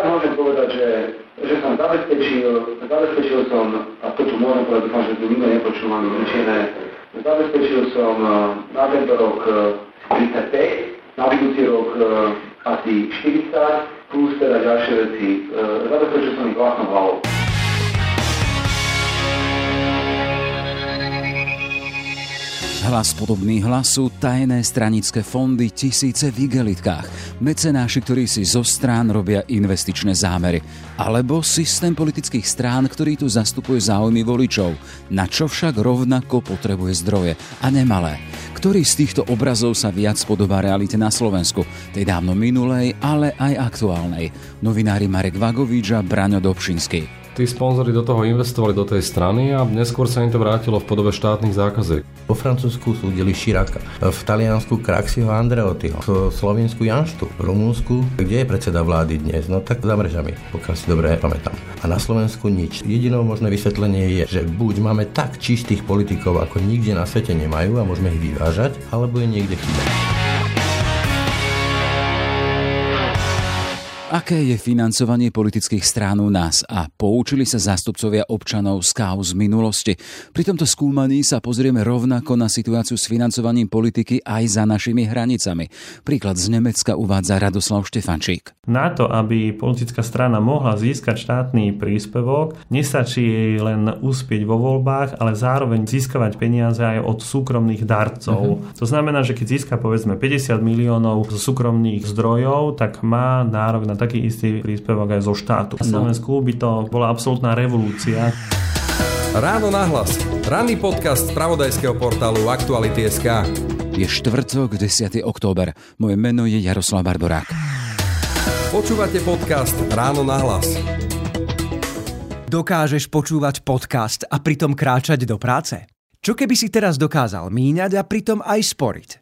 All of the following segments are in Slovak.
ja môžem povedať, že, že som zabezpečil, zabezpečil som, a to čo môžem povedať, dúfam, že tu nikto nepočúvam nič zabezpečil som e, na tento rok 35, na budúci rok asi 40, plus teda ďalšie veci. Zabezpečil som ich vlastnou hlavou. Hlas podobný hlasu, tajné stranické fondy, tisíce v igelitkách, mecenáši, ktorí si zo strán robia investičné zámery, alebo systém politických strán, ktorý tu zastupuje záujmy voličov, na čo však rovnako potrebuje zdroje, a nemalé. Ktorý z týchto obrazov sa viac podobá realite na Slovensku, tej dávno minulej, ale aj aktuálnej? Novinári Marek Vagovič a Braňo Dobšinský. Tí sponzori do toho investovali do tej strany a neskôr sa im to vrátilo v podobe štátnych zákaziek. Po Francúzsku súdili Širaka, v Taliansku Kraxiho Andreotyho, v Slovensku Janštu, v Rumúnsku, kde je predseda vlády dnes, no tak za mrežami, pokiaľ si dobre pamätám. A na Slovensku nič. Jedinou možné vysvetlenie je, že buď máme tak čistých politikov, ako nikde na svete nemajú a môžeme ich vyvážať, alebo je niekde chyba. Aké je financovanie politických strán u nás a poučili sa zástupcovia občanov z kauz minulosti? Pri tomto skúmaní sa pozrieme rovnako na situáciu s financovaním politiky aj za našimi hranicami. Príklad z Nemecka uvádza Radoslav Štefančík. Na to, aby politická strana mohla získať štátny príspevok, nestačí jej len uspieť vo voľbách, ale zároveň získavať peniaze aj od súkromných darcov. Uh-huh. To znamená, že keď získa povedzme 50 miliónov z súkromných zdrojov, tak má nárok na taký istý príspevok aj zo štátu. Na Slovensku by to bola absolútna revolúcia. Ráno nahlas. Ranný podcast z pravodajského portálu Aktuality.sk. Je štvrtok, 10. október. Moje meno je Jaroslav Barborák. Počúvate podcast Ráno nahlas. Dokážeš počúvať podcast a pritom kráčať do práce? Čo keby si teraz dokázal míňať a pritom aj sporiť?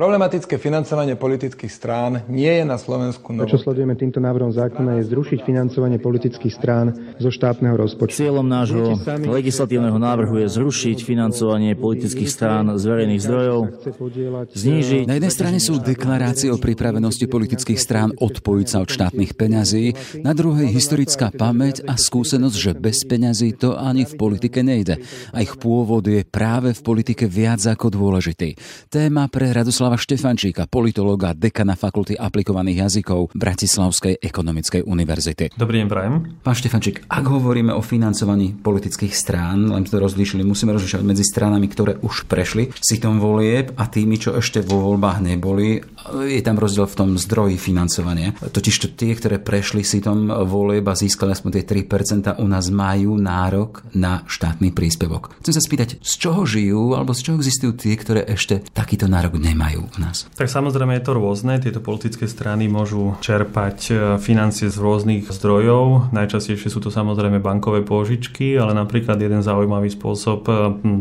Problematické financovanie politických strán nie je na Slovensku novo. Čo sledujeme týmto návrhom zákona je zrušiť financovanie politických strán zo štátneho rozpočtu. Cieľom nášho legislatívneho návrhu je zrušiť financovanie politických strán z verejných zdrojov, znížiť... Na jednej strane sú deklarácie o pripravenosti politických strán odpojiť sa od štátnych peňazí, na druhej historická pamäť a skúsenosť, že bez peňazí to ani v politike nejde. A ich pôvod je práve v politike viac ako dôležitý. Téma pre Radoslav Miroslava Štefančíka, politológa, dekana Fakulty aplikovaných jazykov Bratislavskej ekonomickej univerzity. Dobrý deň, prajem. Pán Štefančík, ak hovoríme o financovaní politických strán, len to rozlíšili, musíme rozlišovať medzi stranami, ktoré už prešli tom volieb a tými, čo ešte vo voľbách neboli. Je tam rozdiel v tom zdroji financovania. Totiž to tie, ktoré prešli tom volieb a získali aspoň tie 3%, u nás majú nárok na štátny príspevok. Chcem sa spýtať, z čoho žijú alebo z čoho existujú tie, ktoré ešte takýto nárok nemajú? Majú u nás? Tak samozrejme je to rôzne. Tieto politické strany môžu čerpať e, financie z rôznych zdrojov. Najčastejšie sú to samozrejme bankové pôžičky, ale napríklad jeden zaujímavý spôsob e,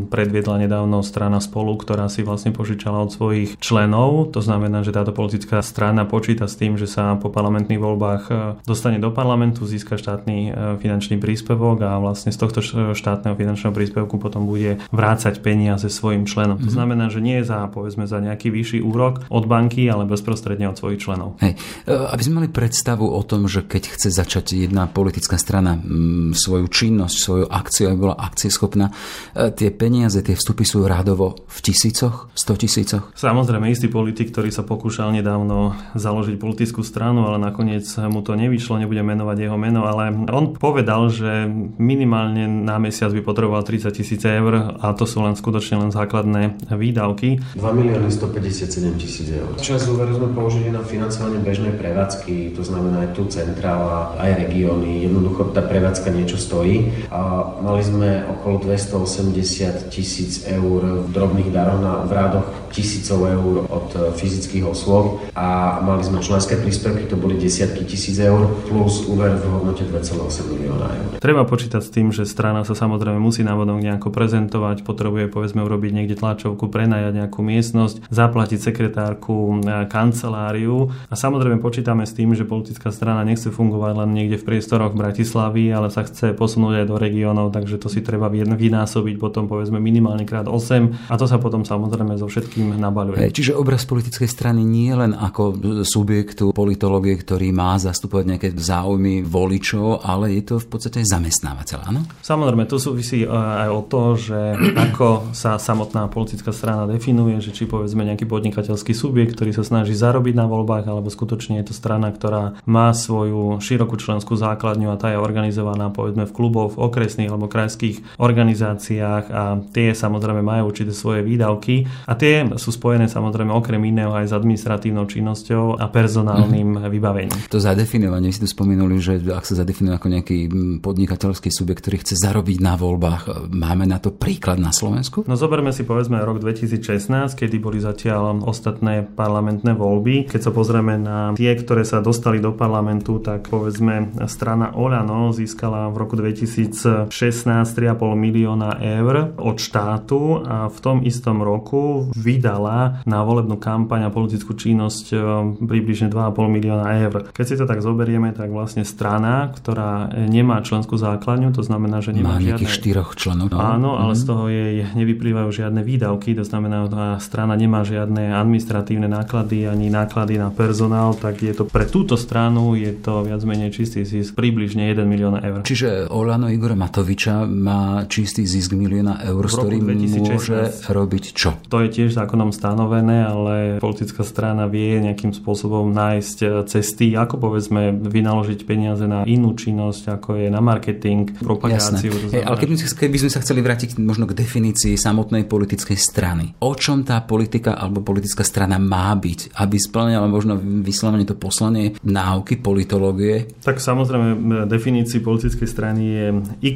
predviedla nedávno strana spolu, ktorá si vlastne požičala od svojich členov. To znamená, že táto politická strana počíta s tým, že sa po parlamentných voľbách e, dostane do parlamentu, získa štátny finančný príspevok a vlastne z tohto štátneho finančného príspevku potom bude vrácať peniaze svojim členom. Mm-hmm. To mhm. znamená, že nie za povedzme za nejaký vyšší vyšší úrok od banky, ale bezprostredne od svojich členov. Hej. E, aby sme mali predstavu o tom, že keď chce začať jedna politická strana m, svoju činnosť, svoju akciu, aby bola akcieschopná, e, tie peniaze, tie vstupy sú rádovo v tisícoch, sto tisícoch? Samozrejme, istý politik, ktorý sa pokúšal nedávno založiť politickú stranu, ale nakoniec mu to nevyšlo, nebudem menovať jeho meno, ale on povedal, že minimálne na mesiac by potreboval 30 tisíc eur a to sú len skutočne len základné výdavky. 2 milióny 150 57 tisíc eur. Čas úveru sme použili na financovanie bežnej prevádzky, to znamená aj tu centrála, aj regióny. Jednoducho tá prevádzka niečo stojí. A mali sme okolo 280 tisíc eur v drobných daroch na v rádoch tisícov eur od fyzických osôb a mali sme členské príspevky, to boli desiatky tisíc eur plus úver v hodnote 2,8 milióna eur. Treba počítať s tým, že strana sa samozrejme musí návodom nejako prezentovať, potrebuje povedzme urobiť niekde tlačovku, prenajať nejakú miestnosť, zaplatiť sekretárku, e, kanceláriu a samozrejme počítame s tým, že politická strana nechce fungovať len niekde v priestoroch Bratislavy, ale sa chce posunúť aj do regiónov, takže to si treba vynásobiť potom povedzme minimálne krát 8 a to sa potom samozrejme so všetkým nabaľuje. Čiže obraz politickej strany nie len ako subjektu politológie, ktorý má zastupovať nejaké záujmy voličov, ale je to v podstate zamestnávateľ, áno? Samozrejme, to súvisí e, aj o to, že ako sa samotná politická strana definuje, že či povedzme nejaký podnikateľský subjekt, ktorý sa snaží zarobiť na voľbách, alebo skutočne je to strana, ktorá má svoju širokú členskú základňu a tá je organizovaná povedzme v kluboch, v okresných alebo krajských organizáciách a tie samozrejme majú určité svoje výdavky a tie sú spojené samozrejme okrem iného aj s administratívnou činnosťou a personálnym mm. vybavením. To zadefinovanie si tu spomenuli, že ak sa zadefinuje ako nejaký podnikateľský subjekt, ktorý chce zarobiť na voľbách, máme na to príklad na Slovensku? No zoberme si povedzme rok 2016, kedy boli zatiaľ ostatné parlamentné voľby. Keď sa pozrieme na tie, ktoré sa dostali do parlamentu, tak povedzme strana Olano získala v roku 2016 3,5 milióna eur od štátu a v tom istom roku vydala na volebnú kampaň a politickú činnosť e, približne 2,5 milióna eur. Keď si to tak zoberieme, tak vlastne strana, ktorá nemá členskú základňu, to znamená, že nemá má žiadne... štyroch členov. No. Áno, ale mm-hmm. z toho jej nevyplývajú žiadne výdavky, to znamená, že strana nemá žiadne administratívne náklady ani náklady na personál, tak je to pre túto stranu je to viac menej čistý zisk približne 1 milión eur. Čiže Olano Igora Matoviča má čistý zisk milióna eur, s ktorým môže robiť čo? To je tiež zákonom stanovené, ale politická strana vie nejakým spôsobom nájsť cesty, ako povedzme vynaložiť peniaze na inú činnosť, ako je na marketing, propagáciu. Hey, ale keby, keby sme sa chceli vrátiť možno k definícii samotnej politickej strany. O čom tá politika alebo politická strana má byť, aby splňala možno vyslovene to poslanie náuky politológie? Tak samozrejme definícii politickej strany je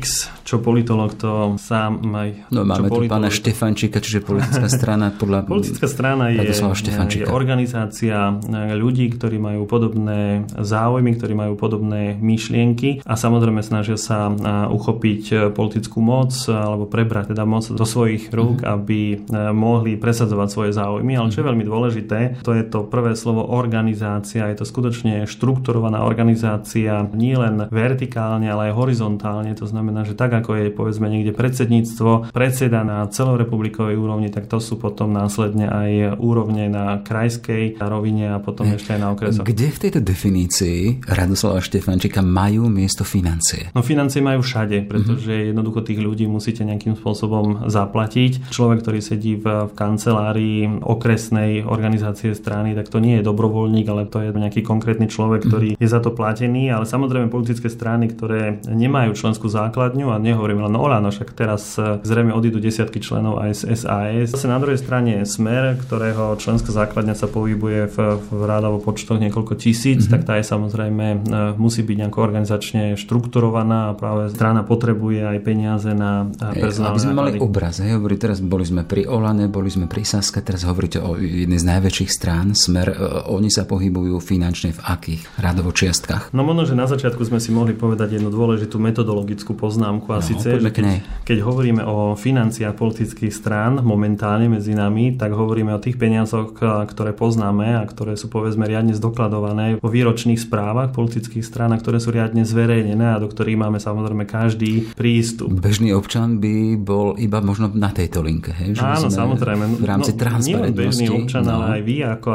X, čo politolog to sám aj... No máme tu pána Štefančíka, čiže politická strana podľa... Politická strana je, je organizácia ľudí, ktorí majú podobné záujmy, ktorí majú podobné myšlienky a samozrejme snažia sa uchopiť politickú moc alebo prebrať teda moc do svojich rúk, mm-hmm. aby e, mohli presadzovať svoje záujmy. Ale čo je veľmi dôležité, to je to prvé slovo organizácia. Je to skutočne štrukturovaná organizácia nielen vertikálne, ale aj horizontálne. To znamená, že tak ako je povedzme niekde predsedníctvo, predseda na celorepublikovej úrovni, tak to sú potom následne aj úrovne na krajskej rovine a potom ešte aj na okresoch. Kde v tejto definícii Radoslava Štefančíka majú miesto financie? No financie majú všade, pretože mm-hmm. jednoducho tých ľudí musíte nejakým spôsobom zaplatiť. Človek, ktorý sedí v, v kancelárii okresnej organizácie strany, tak to nie je dobrovoľník, ale to je nejaký konkrétny človek, ktorý mm-hmm. je za to platený. Ale samozrejme politické strany, ktoré nemajú členskú základňu a nehovorím len o Olano, však teraz e, zrejme odídu desiatky členov aj z SAS. Zase na druhej strane Smer, ktorého členská základňa sa pohybuje v, v rádovo počtoch niekoľko tisíc, mm-hmm. tak tá je samozrejme e, musí byť nejako organizačne štrukturovaná a práve strana potrebuje aj peniaze na personálne Aby sme mali obraz, hej, hovorí, teraz boli sme pri Olane, boli sme pri Saske, teraz hovoríte o jednej z najväčších strán, Smer, e, oni sa pohybujú finančne v akých radovočiastkách? No možno, že na začiatku sme si mohli povedať jednu dôležitú metodologickú poznámku a no, síce, že keď, keď hovoríme o financiách politických strán momentálne medzi nami, tak hovoríme o tých peniazoch, ktoré poznáme a ktoré sú povedzme riadne zdokladované vo výročných správach politických strán a ktoré sú riadne zverejnené a do ktorých máme samozrejme každý prístup. Bežný občan by bol iba možno na tejto linke, hej? Že Áno, samozrejme. V rámci no, transparentnosti. Bežný občan, no. ale aj vy, ako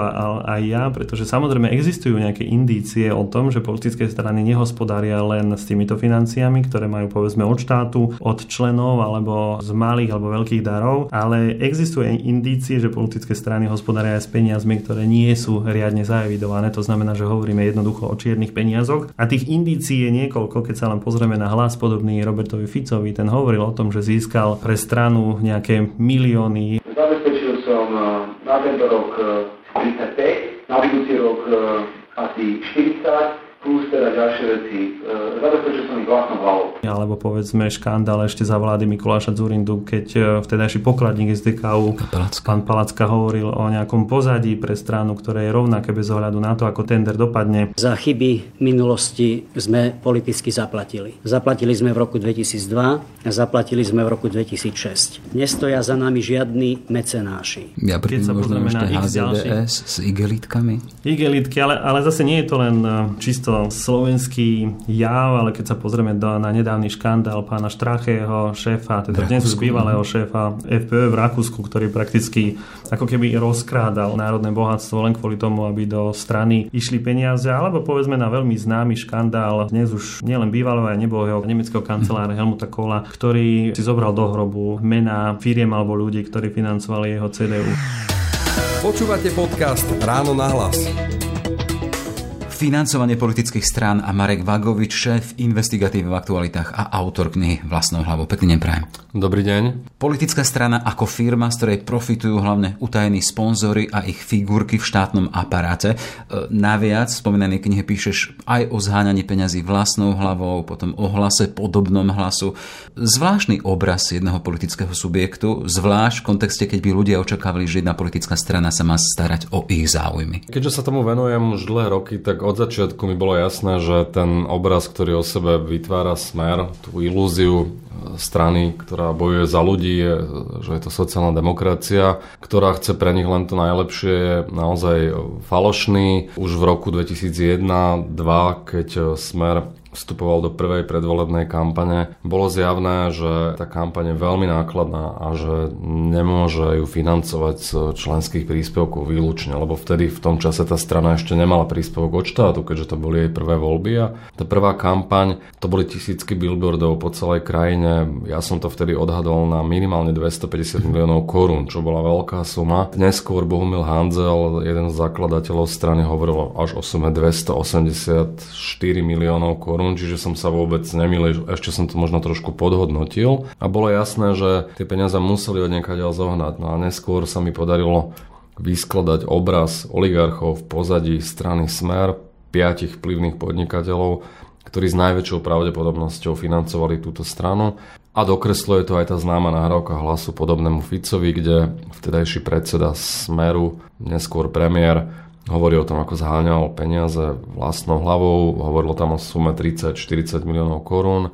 aj ja, pretože samozrejme existujú nejaké indície o tom, že politické strany nehospodária len s týmito financiami, ktoré majú povedzme od štátu, od členov alebo z malých alebo veľkých darov, ale existuje indície, že politické strany hospodária aj s peniazmi, ktoré nie sú riadne zaevidované. To znamená, že hovoríme jednoducho o čiernych peniazoch. A tých indícií je niekoľko, keď sa len pozrieme na hlas podobný Robertovi Ficovi, ten hovoril o tom, že získal pre stranu nejaké milióny. Som na tento rok 35, na budúci rok asi 40, plus teda ďalšie veci. E, zabezpečil som ich vlastnou hlavou. Alebo povedzme škandál ešte za vlády Mikuláša Zurindu, keď e, vtedajší pokladník SDKU, Palacka. pán Palacka hovoril o nejakom pozadí pre stranu, ktoré je rovnaké bez ohľadu na to, ako tender dopadne. Za chyby minulosti sme politicky zaplatili. Zaplatili sme v roku 2002 a zaplatili sme v roku 2006. Nestoja za nami žiadni mecenáši. Ja pri tým možno ešte HZDS s igelitkami. Igelitky, ale, ale zase nie je to len e, čisto čisto slovenský jav, ale keď sa pozrieme do, na nedávny škandál pána Štrachého, šéfa, teda dnes už bývalého šéfa FPÖ v Rakúsku, ktorý prakticky ako keby rozkrádal národné bohatstvo len kvôli tomu, aby do strany išli peniaze, alebo povedzme na veľmi známy škandál dnes už nielen bývalého aj nebového nemeckého kancelára Helmuta Kohla, ktorý si zobral do hrobu mená firiem alebo ľudí, ktorí financovali jeho CDU. Počúvate podcast Ráno na hlas. Financovanie politických strán a Marek Vagovič, šéf investigatív v aktualitách a autor knihy Vlastnou hlavou. Pekný deň prajem. Dobrý deň. Politická strana ako firma, z ktorej profitujú hlavne utajení sponzory a ich figurky v štátnom aparáte. E, naviac, v spomínanej knihe píšeš aj o zháňaní peňazí vlastnou hlavou, potom o hlase podobnom hlasu. Zvláštny obraz jedného politického subjektu, zvlášť v kontexte, keď by ľudia očakávali, že jedna politická strana sa má starať o ich záujmy. Keďže sa tomu venujem už dlhé roky, tak od začiatku mi bolo jasné, že ten obraz, ktorý o sebe vytvára smer, tú ilúziu e, strany, ktorá bojuje za ľudí, že je to sociálna demokracia, ktorá chce pre nich len to najlepšie, je naozaj falošný. Už v roku 2001-2002, keď smer vstupoval do prvej predvolebnej kampane, bolo zjavné, že tá kampaň je veľmi nákladná a že nemôže ju financovať z členských príspevkov výlučne, lebo vtedy v tom čase tá strana ešte nemala príspevok od štátu, keďže to boli jej prvé voľby a tá prvá kampaň, to boli tisícky billboardov po celej krajine. Ja som to vtedy odhadol na minimálne 250 miliónov korún, čo bola veľká suma. Neskôr Bohumil Hanzel, jeden z zakladateľov strany, hovoril až o sume 284 miliónov korún korún, čiže som sa vôbec nemýlil, ešte som to možno trošku podhodnotil a bolo jasné, že tie peniaze museli od niekaďal zohnať. No a neskôr sa mi podarilo vyskladať obraz oligarchov v pozadí strany Smer, piatich vplyvných podnikateľov, ktorí s najväčšou pravdepodobnosťou financovali túto stranu. A dokresluje to aj tá známa nahrávka hlasu podobnému Ficovi, kde vtedajší predseda Smeru, neskôr premiér, Hovorí o tom, ako zháňal peniaze vlastnou hlavou, hovorilo tam o sume 30-40 miliónov korún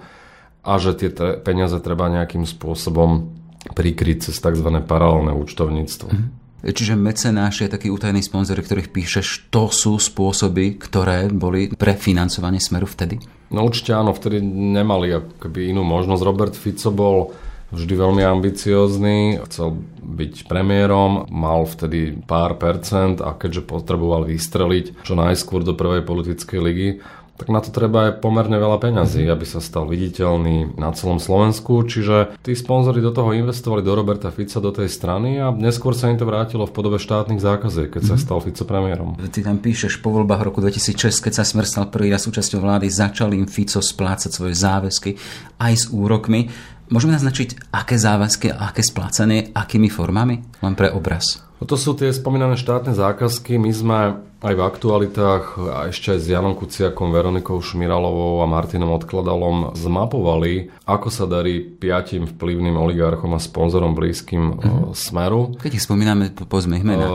a že tie te- peniaze treba nejakým spôsobom prikryť cez tzv. paralelné účtovníctvo. Mm-hmm. Čiže mecenáši a takí utajní sponzory, ktorých píšeš, to sú spôsoby, ktoré boli pre financovanie Smeru vtedy? No určite áno, vtedy nemali akoby inú možnosť. Robert Fico bol vždy veľmi ambiciózny, chcel byť premiérom, mal vtedy pár percent a keďže potreboval vystreliť čo najskôr do prvej politickej ligy, tak na to treba aj pomerne veľa peňazí, aby sa stal viditeľný na celom Slovensku. Čiže tí sponzori do toho investovali do Roberta Fica, do tej strany a neskôr sa im to vrátilo v podobe štátnych zákaziek, keď sa mhm. stal Fico premiérom. Ty tam píšeš, po voľbách roku 2006, keď sa Smer stal prvý raz súčasťou vlády, začal im Fico splácať svoje záväzky aj s úrokmi. Môžeme naznačiť, aké záväzky a aké splácanie, akými formami? Len pre obraz. No to sú tie spomínané štátne zákazky. My sme aj v aktualitách a ešte aj s Janom Kuciakom, Veronikou Šmiralovou a Martinom Odkladalom zmapovali, ako sa darí piatim vplyvným oligarchom a sponzorom blízkym mm-hmm. Smeru. Keď ich spomíname, povedzme ich mena.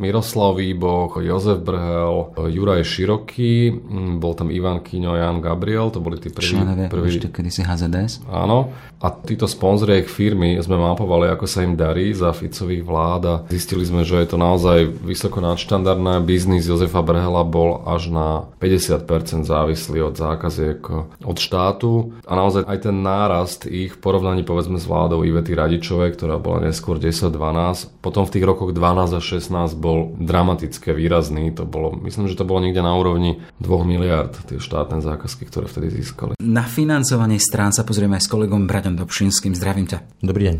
Miroslav Výboch, Jozef Brhel, Juraj Široký, bol tam Ivan Kino, Jan Gabriel, to boli tí prví. Členovia prví... ešte kedysi HZDS. Áno. A títo sponzori ich firmy sme mapovali, ako sa im darí za Ficových vlád a zistili sme, že je to naozaj vysoko nadštandardné biznis Jozefa Brhela bol až na 50% závislý od zákaziek od štátu a naozaj aj ten nárast ich v porovnaní povedzme s vládou Ivety Radičovej, ktorá bola neskôr 10-12, potom v tých rokoch 12 a 16 bol dramatické výrazný, to bolo, myslím, že to bolo niekde na úrovni 2 miliard tie štátne zákazky, ktoré vtedy získali. Na financovanie strán sa pozrieme aj s kolegom Braďom Dobšinským. Zdravím ťa. Dobrý deň.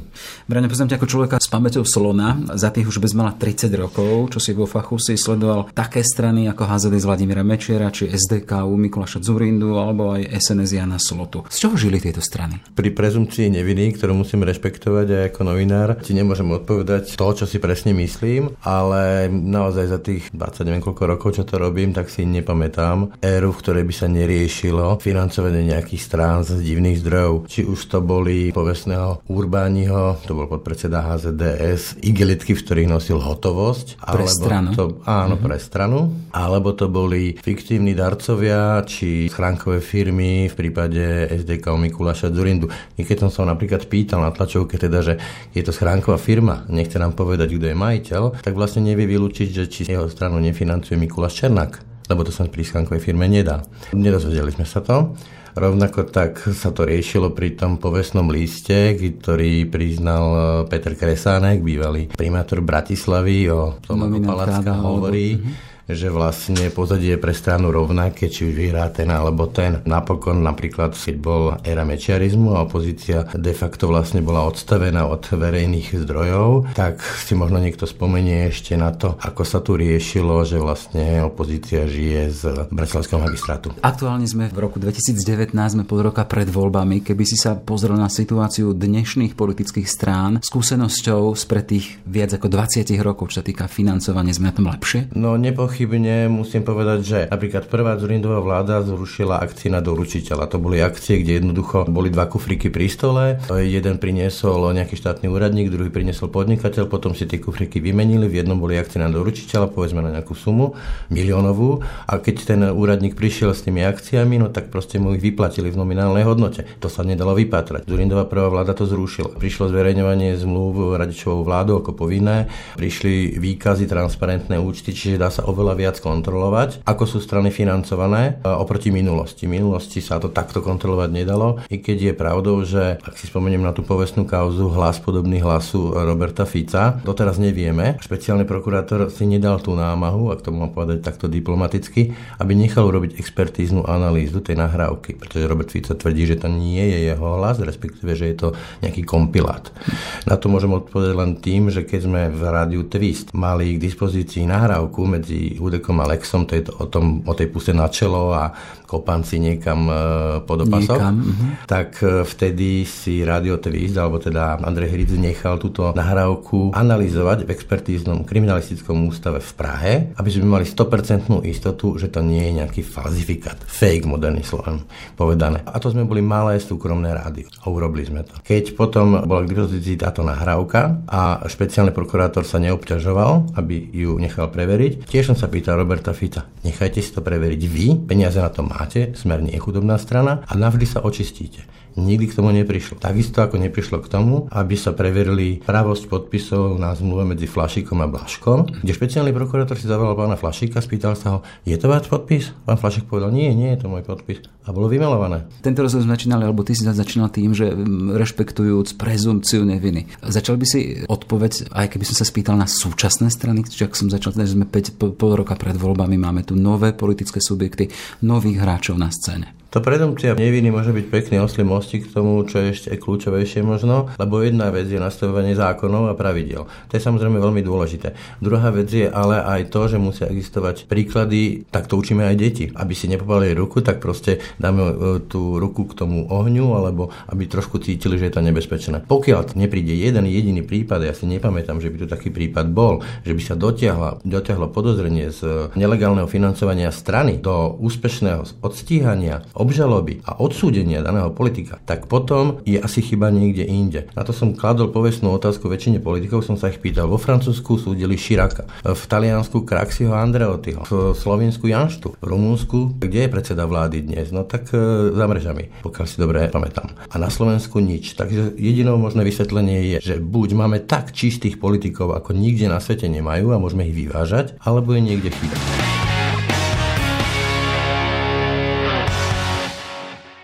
Braňo, poznám ťa ako človeka s pamäťou slona. Za tých už bezmala 30 rokov, čo si vo fachu si sledoval také strany ako HZD z Vladimíra Mečiera, či SDK u Mikuláša Zurindu, alebo aj SNS Jana Slotu. Z čoho žili tieto strany? Pri prezumcii neviny, ktorú musím rešpektovať aj ako novinár, ti nemôžem odpovedať to, čo si presne myslím, ale naozaj za tých 20 neviem koľko rokov, čo to robím, tak si nepamätám éru, v ktorej by sa neriešilo financovanie nejakých strán z divných zdrojov. Či už to boli povestného Urbániho, to bol podpredseda HZDS, igelitky, v ktorých nosil hotovosť. Pre alebo stranu? To, áno, mm-hmm. pre stranu. Alebo to boli fiktívni darcovia, či schránkové firmy v prípade SDK Mikuláša Zurindu. Niekedy som sa napríklad pýtal na tlačovke, teda, že je to schránková firma, nechce nám povedať, kto je majiteľ, tak vlastne nevie vylúčiť, že či jeho stranu nefinancuje Mikuláš Černák lebo to sa pri schránkovej firme nedá. Nedozvedeli sme sa to. Rovnako tak sa to riešilo pri tom povestnom liste, ktorý priznal e, Peter Kresánek, bývalý primátor Bratislavy, o tom, ako Palacka hovorí. Alebo... Že vlastne pozadie je pre stranu rovnaké, či už vyhrá ten alebo ten. Napokon napríklad, keď bol era mečiarizmu a opozícia de facto vlastne bola odstavená od verejných zdrojov, tak si možno niekto spomenie ešte na to, ako sa tu riešilo, že vlastne opozícia žije z Bratislavského magistrátu. Aktuálne sme v roku 2019, sme pol roka pred voľbami. Keby si sa pozrel na situáciu dnešných politických strán, skúsenosťou spred tých viac ako 20 rokov, čo sa týka financovania, sme na tom lepšie? No nepochybne nepochybne musím povedať, že napríklad prvá Zurindová vláda zrušila akcie na doručiteľa. To boli akcie, kde jednoducho boli dva kufriky pri stole. Jeden priniesol nejaký štátny úradník, druhý priniesol podnikateľ, potom si tie kufriky vymenili. V jednom boli akcie na doručiteľa, povedzme na nejakú sumu miliónovú. A keď ten úradník prišiel s tými akciami, no tak proste mu ich vyplatili v nominálnej hodnote. To sa nedalo vypatrať. Zurindová prvá vláda to zrušila. Prišlo zverejňovanie zmluv radičovou vládou ako povinné. Prišli výkazy, transparentné účty, čiže dá sa oveľa oveľa viac kontrolovať, ako sú strany financované e, oproti minulosti. V minulosti sa to takto kontrolovať nedalo, i keď je pravdou, že ak si spomeniem na tú povestnú kauzu hlas podobný hlasu Roberta Fica, doteraz nevieme. Špeciálny prokurátor si nedal tú námahu, ak to mám povedať takto diplomaticky, aby nechal urobiť expertíznu analýzu tej nahrávky, pretože Robert Fica tvrdí, že to nie je jeho hlas, respektíve, že je to nejaký kompilát. Na to môžem odpovedať len tým, že keď sme v rádiu Twist mali k dispozícii nahrávku medzi Hudekom a Lexom, to je to o, tom, o tej puse na čelo a kopanci niekam e, pod opasok, niekam, uh-huh. tak e, vtedy si Radio Twist, alebo teda Andrej Hric nechal túto nahrávku analyzovať v expertíznom kriminalistickom ústave v Prahe, aby sme mali 100% istotu, že to nie je nejaký falzifikát, fake moderný slovom povedané. A to sme boli malé súkromné rádio a urobili sme to. Keď potom bola k dispozícii táto nahrávka a špeciálny prokurátor sa neobťažoval, aby ju nechal preveriť, tiež som sa pýtal Roberta Fica, nechajte si to preveriť vy, peniaze na to máte, smer nie je chudobná strana a navždy sa očistíte nikdy k tomu neprišlo. Takisto ako neprišlo k tomu, aby sa preverili pravosť podpisov na zmluve medzi Flašikom a Blaškom, kde špeciálny prokurátor si zavolal pána Flašika, spýtal sa ho, je to váš podpis? Pán Flašik povedal, nie, nie je to môj podpis. A bolo vymelované. Tento rozhovor začínali, alebo ty si začínal tým, že rešpektujúc prezumciu neviny. Začal by si odpoveď, aj keby som sa spýtal na súčasné strany, čiže ak som začal, teda, že sme 5, pol roka pred voľbami, máme tu nové politické subjekty, nových hráčov na scéne. To predumpcia neviny môže byť pekný oslý mostík k tomu, čo je ešte kľúčovejšie možno, lebo jedna vec je nastavovanie zákonov a pravidel. To je samozrejme veľmi dôležité. Druhá vec je ale aj to, že musia existovať príklady, tak to učíme aj deti. Aby si nepopali ruku, tak proste dáme e, tú ruku k tomu ohňu, alebo aby trošku cítili, že je to nebezpečné. Pokiaľ nepríde jeden jediný prípad, ja si nepamätám, že by tu taký prípad bol, že by sa dotiahlo, dotiahlo podozrenie z nelegálneho financovania strany do úspešného odstíhania obžaloby a odsúdenia daného politika, tak potom je asi chyba niekde inde. Na to som kladol povestnú otázku väčšine politikov, som sa ich pýtal. Vo Francúzsku súdili Širaka, v Taliansku Kraxiho Andreotyho, v Slovensku Janštu, v Rumunsku, kde je predseda vlády dnes? No tak e, za mrežami, pokiaľ si dobre pamätám. A na Slovensku nič. Takže jedinou možné vysvetlenie je, že buď máme tak čistých politikov, ako nikde na svete nemajú a môžeme ich vyvážať, alebo je niekde chyba.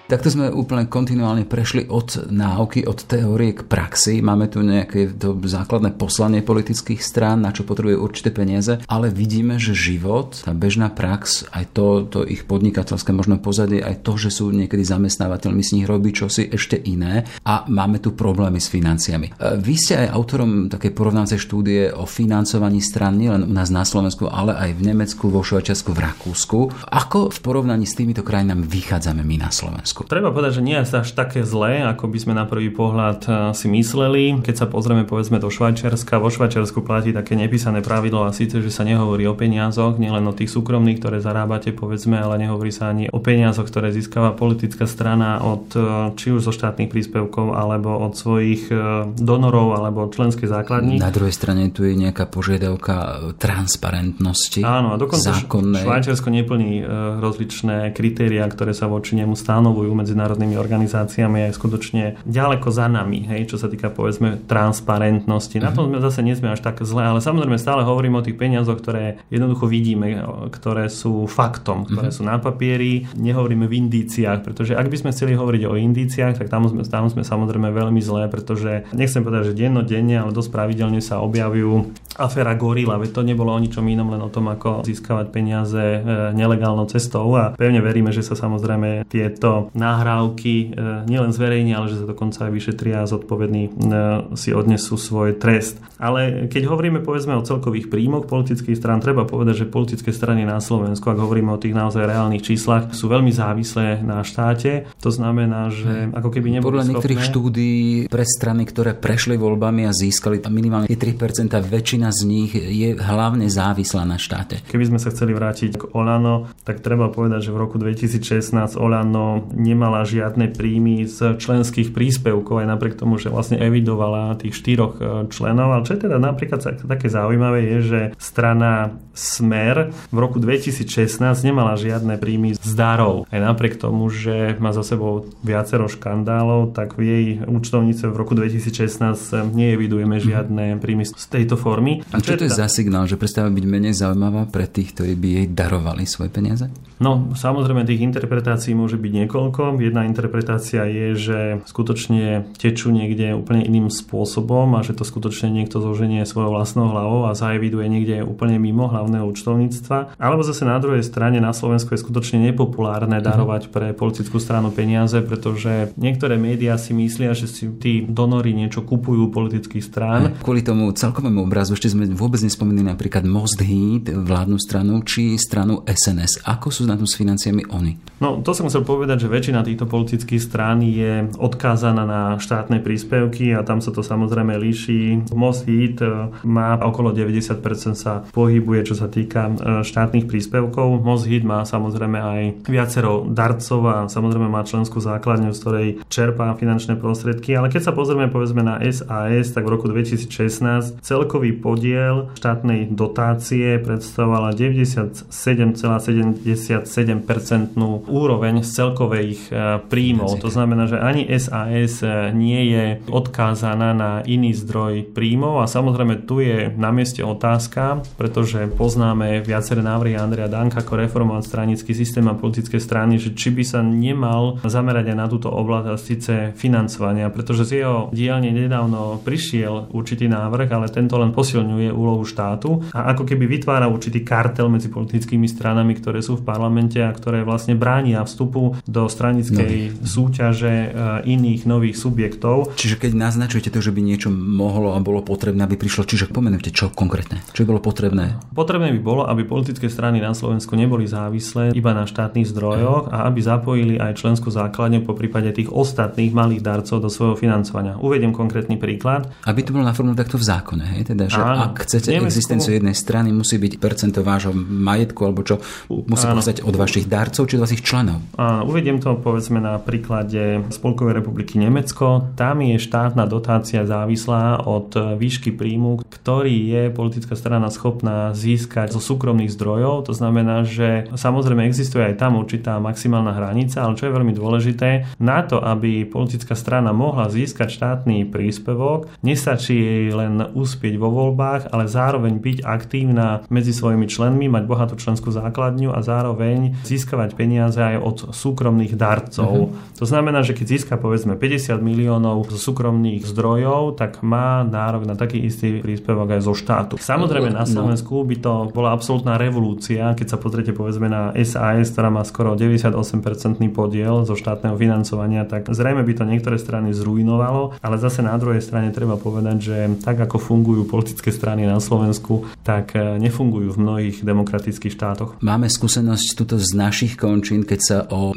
Takto sme úplne kontinuálne prešli od náuky, od teórie k praxi. Máme tu nejaké to základné poslanie politických strán, na čo potrebuje určité peniaze, ale vidíme, že život, tá bežná prax, aj to, to ich podnikateľské možno pozadie, aj to, že sú niekedy zamestnávateľmi, z nich robí čosi ešte iné a máme tu problémy s financiami. E, vy ste aj autorom takej porovnácej štúdie o financovaní stran nielen u nás na Slovensku, ale aj v Nemecku, vo Švajčiarsku, v Rakúsku. Ako v porovnaní s týmito krajinami vychádzame my na Slovensku? Slovensku. Treba povedať, že nie je až také zlé, ako by sme na prvý pohľad eh, si mysleli. Keď sa pozrieme povedzme do Švajčiarska, vo Švajčiarsku platí také nepísané pravidlo a síce, že sa nehovorí o peniazoch, nielen o tých súkromných, ktoré zarábate povedzme, ale nehovorí sa ani o peniazoch, ktoré získava politická strana od eh, či už zo štátnych príspevkov alebo od svojich eh, donorov alebo od členskej základní. Na druhej strane tu je nejaká požiadavka transparentnosti. Áno, a dokonca zákonnej. Švajčiarsko neplní rozličné kritéria, ktoré sa voči nemu stanovujú fungujú medzinárodnými organizáciami aj skutočne ďaleko za nami, hej, čo sa týka povedzme transparentnosti. Na tom sme zase nie sme až tak zle, ale samozrejme stále hovorím o tých peniazoch, ktoré jednoducho vidíme, ktoré sú faktom, ktoré sú na papieri, nehovoríme v indíciách, pretože ak by sme chceli hovoriť o indíciách, tak tam sme, tam sme samozrejme veľmi zlé, pretože nechcem povedať, že dennodenne, ale dosť pravidelne sa objavujú aféra Gorila, veď to nebolo o ničom inom, len o tom, ako získavať peniaze e, nelegálnou cestou a pevne veríme, že sa samozrejme tieto nahrávky e, nielen zverejnia, ale že sa dokonca aj vyšetria a zodpovední e, si odnesú svoj trest. Ale keď hovoríme povedzme o celkových príjmoch politických strán, treba povedať, že politické strany na Slovensku, ak hovoríme o tých naozaj reálnych číslach, sú veľmi závislé na štáte. To znamená, že ako keby neboli Podľa schopné... niektorých štúdií pre strany, ktoré prešli voľbami a získali minimálne 3%, väčšina z nich je hlavne závislá na štáte. Keby sme sa chceli vrátiť k Olano, tak treba povedať, že v roku 2016 Olano nemala žiadne príjmy z členských príspevkov, aj napriek tomu, že vlastne evidovala tých štyroch e, členov. Ale čo je teda napríklad také zaujímavé je, že strana Smer v roku 2016 nemala žiadne príjmy z darov. Aj napriek tomu, že má za sebou viacero škandálov, tak v jej účtovnice v roku 2016 neevidujeme žiadne príjmy z tejto formy. A čo, čo to je za signál, že prestáva byť menej zaujímavá pre tých, ktorí by jej darovali svoje peniaze? No, samozrejme tých interpretácií môže byť niekoľko niekoľko. Jedna interpretácia je, že skutočne tečú niekde úplne iným spôsobom a že to skutočne niekto zoženie svojou vlastnou hlavou a zaeviduje niekde úplne mimo hlavného účtovníctva. Alebo zase na druhej strane na Slovensku je skutočne nepopulárne darovať pre politickú stranu peniaze, pretože niektoré médiá si myslia, že si tí donory niečo kupujú politických strán. Kvôli tomu celkovému obrazu ešte sme vôbec nespomenuli napríklad Most Heat, vládnu stranu, či stranu SNS. Ako sú na tom s financiami oni? No, to som chcel povedať, že väčšina týchto politických strán je odkázaná na štátne príspevky a tam sa to samozrejme líši. Most Heat e, má okolo 90% sa pohybuje, čo sa týka e, štátnych príspevkov. Most Heat má samozrejme aj viacero darcov a samozrejme má členskú základňu, z ktorej čerpá finančné prostriedky. Ale keď sa pozrieme povedzme na SAS, tak v roku 2016 celkový podiel štátnej dotácie predstavovala 97,77% úroveň z celkovej ich e, príjmov. To znamená, že ani SAS e, nie je odkázaná na iný zdroj príjmov a samozrejme tu je na mieste otázka, pretože poznáme viaceré návrhy Andrea Danka ako reformovať stranický systém a politické strany, že či by sa nemal zamerať aj na túto oblasť a síce financovania, pretože z jeho dielne nedávno prišiel určitý návrh, ale tento len posilňuje úlohu štátu a ako keby vytvára určitý kartel medzi politickými stranami, ktoré sú v parlamente a ktoré vlastne bránia vstupu do stranickej Nový. súťaže e, iných nových subjektov. Čiže keď naznačujete to, že by niečo mohlo a bolo potrebné, aby prišlo, čiže pomenujte čo konkrétne? Čo by bolo potrebné? Potrebné by bolo, aby politické strany na Slovensku neboli závislé iba na štátnych zdrojoch a aby zapojili aj členskú základňu po prípade tých ostatných malých darcov do svojho financovania. Uvediem konkrétny príklad. Aby to bolo naformulované takto v zákone, hej? Teda, že Áno. ak chcete Nemecku... existenciu jednej strany, musí byť percento vášho majetku alebo čo musí pozať od vašich darcov či od vašich členov. Áno, uvediem to to povedzme na príklade Spolkovej republiky Nemecko. Tam je štátna dotácia závislá od výšky príjmu, ktorý je politická strana schopná získať zo súkromných zdrojov. To znamená, že samozrejme existuje aj tam určitá maximálna hranica, ale čo je veľmi dôležité, na to, aby politická strana mohla získať štátny príspevok, nestačí jej len uspieť vo voľbách, ale zároveň byť aktívna medzi svojimi členmi, mať bohatú členskú základňu a zároveň získavať peniaze aj od súkromných darcov. Uh-huh. To znamená, že keď získa povedzme 50 miliónov zo súkromných zdrojov, tak má nárok na taký istý príspevok aj zo štátu. Samozrejme na no. Slovensku by to bola absolútna revolúcia, keď sa pozriete povedzme na SAS, ktorá má skoro 98% podiel zo štátneho financovania, tak zrejme by to niektoré strany zrujnovalo, ale zase na druhej strane treba povedať, že tak ako fungujú politické strany na Slovensku, tak eh, nefungujú v mnohých demokratických štátoch. Máme skúsenosť tuto z našich končín, keď sa o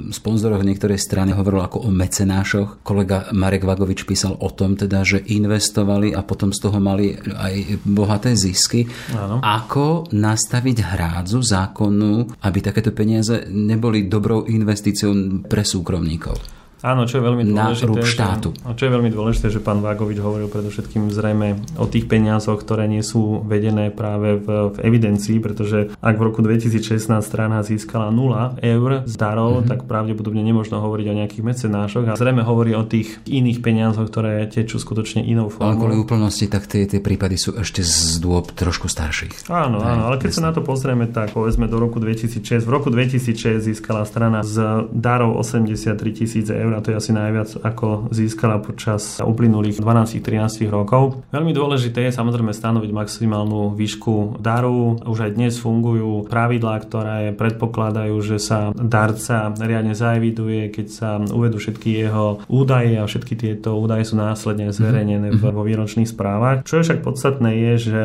sponzoroch niektorej strany hovoril ako o mecenášoch. Kolega Marek Vagovič písal o tom teda, že investovali a potom z toho mali aj bohaté zisky. Áno. Ako nastaviť hrádzu zákonnú, aby takéto peniaze neboli dobrou investíciou pre súkromníkov? Áno, čo je veľmi dôležité, na štátu. Že, čo je veľmi dôležité, že pán Vágovič hovoril predovšetkým zrejme o tých peniazoch, ktoré nie sú vedené práve v, v evidencii, pretože ak v roku 2016 strana získala 0 eur z darov, mm-hmm. tak pravdepodobne nemožno hovoriť o nejakých mecenášoch a zrejme hovorí o tých iných peniazoch, ktoré tečú skutočne inou formou. Ale kvôli úplnosti, tak tie, tie prípady sú ešte z dôb trošku starších. Áno, áno, ale keď sa na to pozrieme, tak povedzme do roku 2006. V roku 2006 získala strana z darov 83 tisíc eur eur a to je asi najviac ako získala počas uplynulých 12-13 rokov. Veľmi dôležité je samozrejme stanoviť maximálnu výšku daru. Už aj dnes fungujú pravidlá, ktoré predpokladajú, že sa darca riadne zaeviduje, keď sa uvedú všetky jeho údaje a všetky tieto údaje sú následne zverejnené v, vo výročných správach. Čo je však podstatné je, že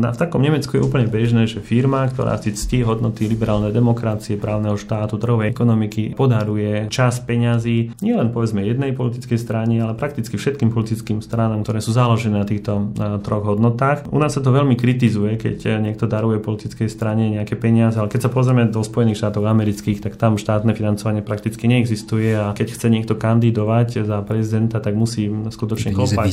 v takom Nemecku je úplne bežné, že firma, ktorá si ctí hodnoty liberálnej demokracie, právneho štátu, trhovej ekonomiky, podaruje čas peňazí nielen povedzme jednej politickej strane, ale prakticky všetkým politickým stranám, ktoré sú založené na týchto troch hodnotách. U nás sa to veľmi kritizuje, keď niekto daruje politickej strane nejaké peniaze, ale keď sa pozrieme do Spojených štátov amerických, tak tam štátne financovanie prakticky neexistuje a keď chce niekto kandidovať za prezidenta, tak musí skutočne klopať.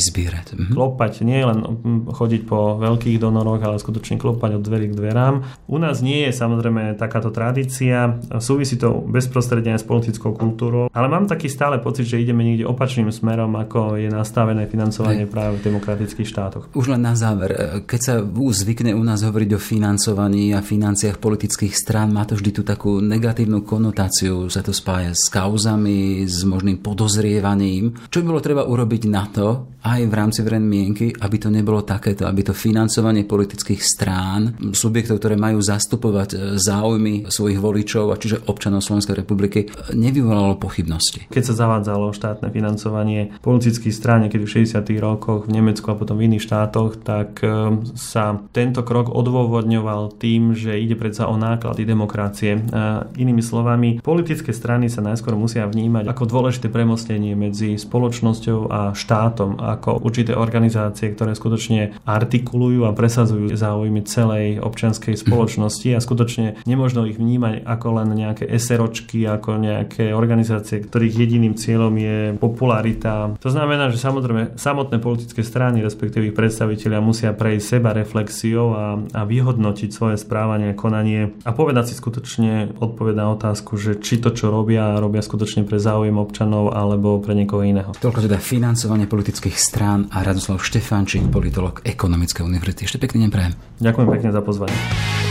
Mhm. Klopať, nie len chodiť po veľkých donoroch, ale skutočne klopať od dverí k dverám. U nás nie je samozrejme takáto tradícia, súvisí to bezprostredne s politickou kultúrou, ale mám taký stále pocit, že ideme niekde opačným smerom, ako je nastavené financovanie ne. práve v demokratických štátoch. Už len na záver, keď sa zvykne u nás hovoriť o financovaní a financiách politických strán, má to vždy tú takú negatívnu konotáciu, sa to spája s kauzami, s možným podozrievaním. Čo by bolo treba urobiť na to, aj v rámci verejnej mienky, aby to nebolo takéto, aby to financovanie politických strán, subjektov, ktoré majú zastupovať e, záujmy svojich voličov, a čiže občanov Slovenskej republiky, nevyvolalo pochybnosti. Keď sa zavádzalo štátne financovanie politických strán, keď v 60. rokoch v Nemecku a potom v iných štátoch, tak e, sa tento krok odôvodňoval tým, že ide predsa o náklady demokracie. A e, inými slovami, politické strany sa najskôr musia vnímať ako dôležité premostenie medzi spoločnosťou a štátom ako určité organizácie, ktoré skutočne artikulujú a presadzujú záujmy celej občianskej spoločnosti a skutočne nemožno ich vnímať ako len nejaké SROčky, ako nejaké organizácie, ktorých jediným cieľom je popularita. To znamená, že samozrejme samotné politické strany, respektíve ich predstavitelia musia prejsť seba reflexiou a, a vyhodnotiť svoje správanie a konanie a povedať si skutočne odpoveď na otázku, že či to, čo robia, robia skutočne pre záujem občanov alebo pre niekoho iného. Toľko teda financovanie politických strán a Radoslav Štefančík, politolog Ekonomickej univerzity. Ešte pekný deň prajem. Ďakujem pekne za pozvanie.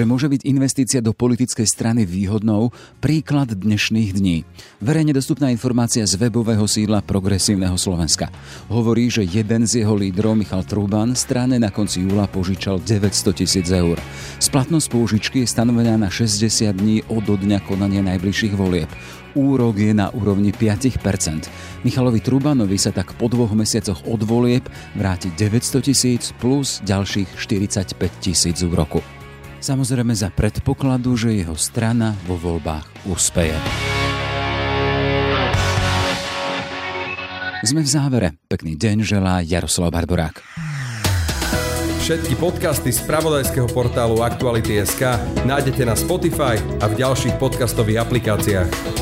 Že môže byť investícia do politickej strany výhodnou, príklad dnešných dní. Verejne dostupná informácia z webového sídla Progresívneho Slovenska. Hovorí, že jeden z jeho lídrov, Michal Truban, strane na konci júla požičal 900 tisíc eur. Splatnosť použičky je stanovená na 60 dní od dňa konania najbližších volieb úrok je na úrovni 5%. Michalovi Trubanovi sa tak po dvoch mesiacoch od volieb vráti 900 tisíc plus ďalších 45 tisíc úroku. Samozrejme za predpokladu, že jeho strana vo voľbách úspeje. Sme v závere. Pekný deň želá Jaroslav Barborák. Všetky podcasty z pravodajského portálu Aktuality.sk nájdete na Spotify a v ďalších podcastových aplikáciách.